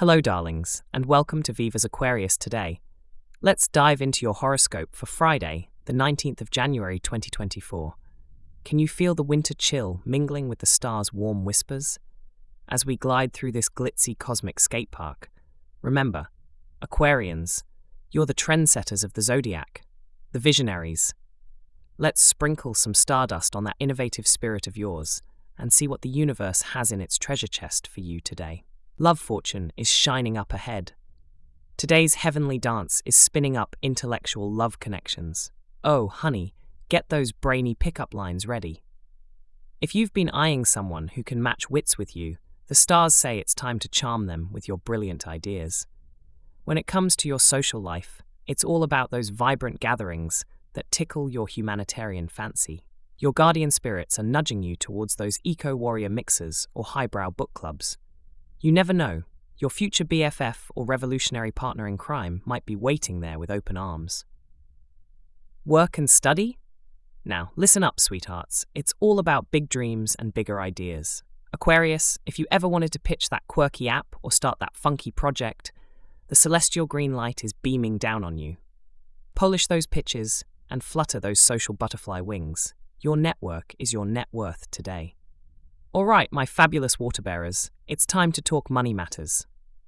Hello, darlings, and welcome to Viva's Aquarius today. Let's dive into your horoscope for Friday, the 19th of January 2024. Can you feel the winter chill mingling with the stars' warm whispers? As we glide through this glitzy cosmic skate park, remember, Aquarians, you're the trendsetters of the zodiac, the visionaries. Let's sprinkle some stardust on that innovative spirit of yours and see what the universe has in its treasure chest for you today. Love fortune is shining up ahead. Today's heavenly dance is spinning up intellectual love connections. Oh, honey, get those brainy pickup lines ready. If you've been eyeing someone who can match wits with you, the stars say it's time to charm them with your brilliant ideas. When it comes to your social life, it's all about those vibrant gatherings that tickle your humanitarian fancy. Your guardian spirits are nudging you towards those eco warrior mixers or highbrow book clubs. You never know, your future BFF or revolutionary partner in crime might be waiting there with open arms. Work and study? Now, listen up, sweethearts. It's all about big dreams and bigger ideas. Aquarius, if you ever wanted to pitch that quirky app or start that funky project, the celestial green light is beaming down on you. Polish those pitches and flutter those social butterfly wings. Your network is your net worth today. All right, my fabulous water bearers, it's time to talk money matters.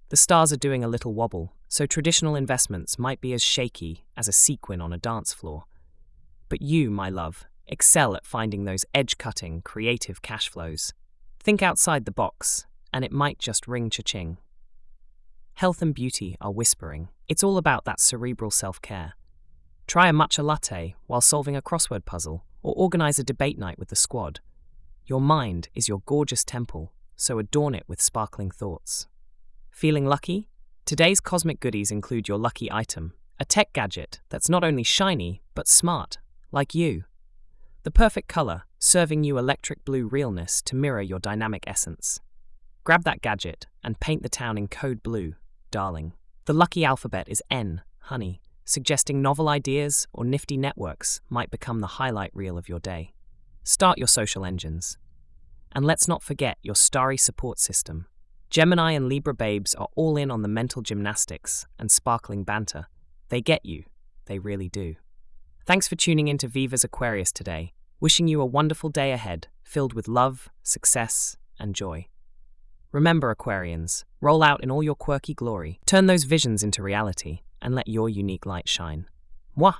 The stars are doing a little wobble, so traditional investments might be as shaky as a sequin on a dance floor. But you, my love, excel at finding those edge cutting, creative cash flows. Think outside the box, and it might just ring cha ching. Health and beauty are whispering. It's all about that cerebral self care. Try a matcha latte while solving a crossword puzzle, or organize a debate night with the squad. Your mind is your gorgeous temple, so adorn it with sparkling thoughts. Feeling lucky? Today's cosmic goodies include your lucky item, a tech gadget that's not only shiny, but smart, like you. The perfect color, serving you electric blue realness to mirror your dynamic essence. Grab that gadget and paint the town in code blue, darling. The lucky alphabet is N, honey, suggesting novel ideas or nifty networks might become the highlight reel of your day. Start your social engines. And let's not forget your starry support system. Gemini and Libra babes are all in on the mental gymnastics and sparkling banter. They get you. They really do. Thanks for tuning in to Viva's Aquarius today. Wishing you a wonderful day ahead, filled with love, success, and joy. Remember, Aquarians, roll out in all your quirky glory, turn those visions into reality, and let your unique light shine. Mwah!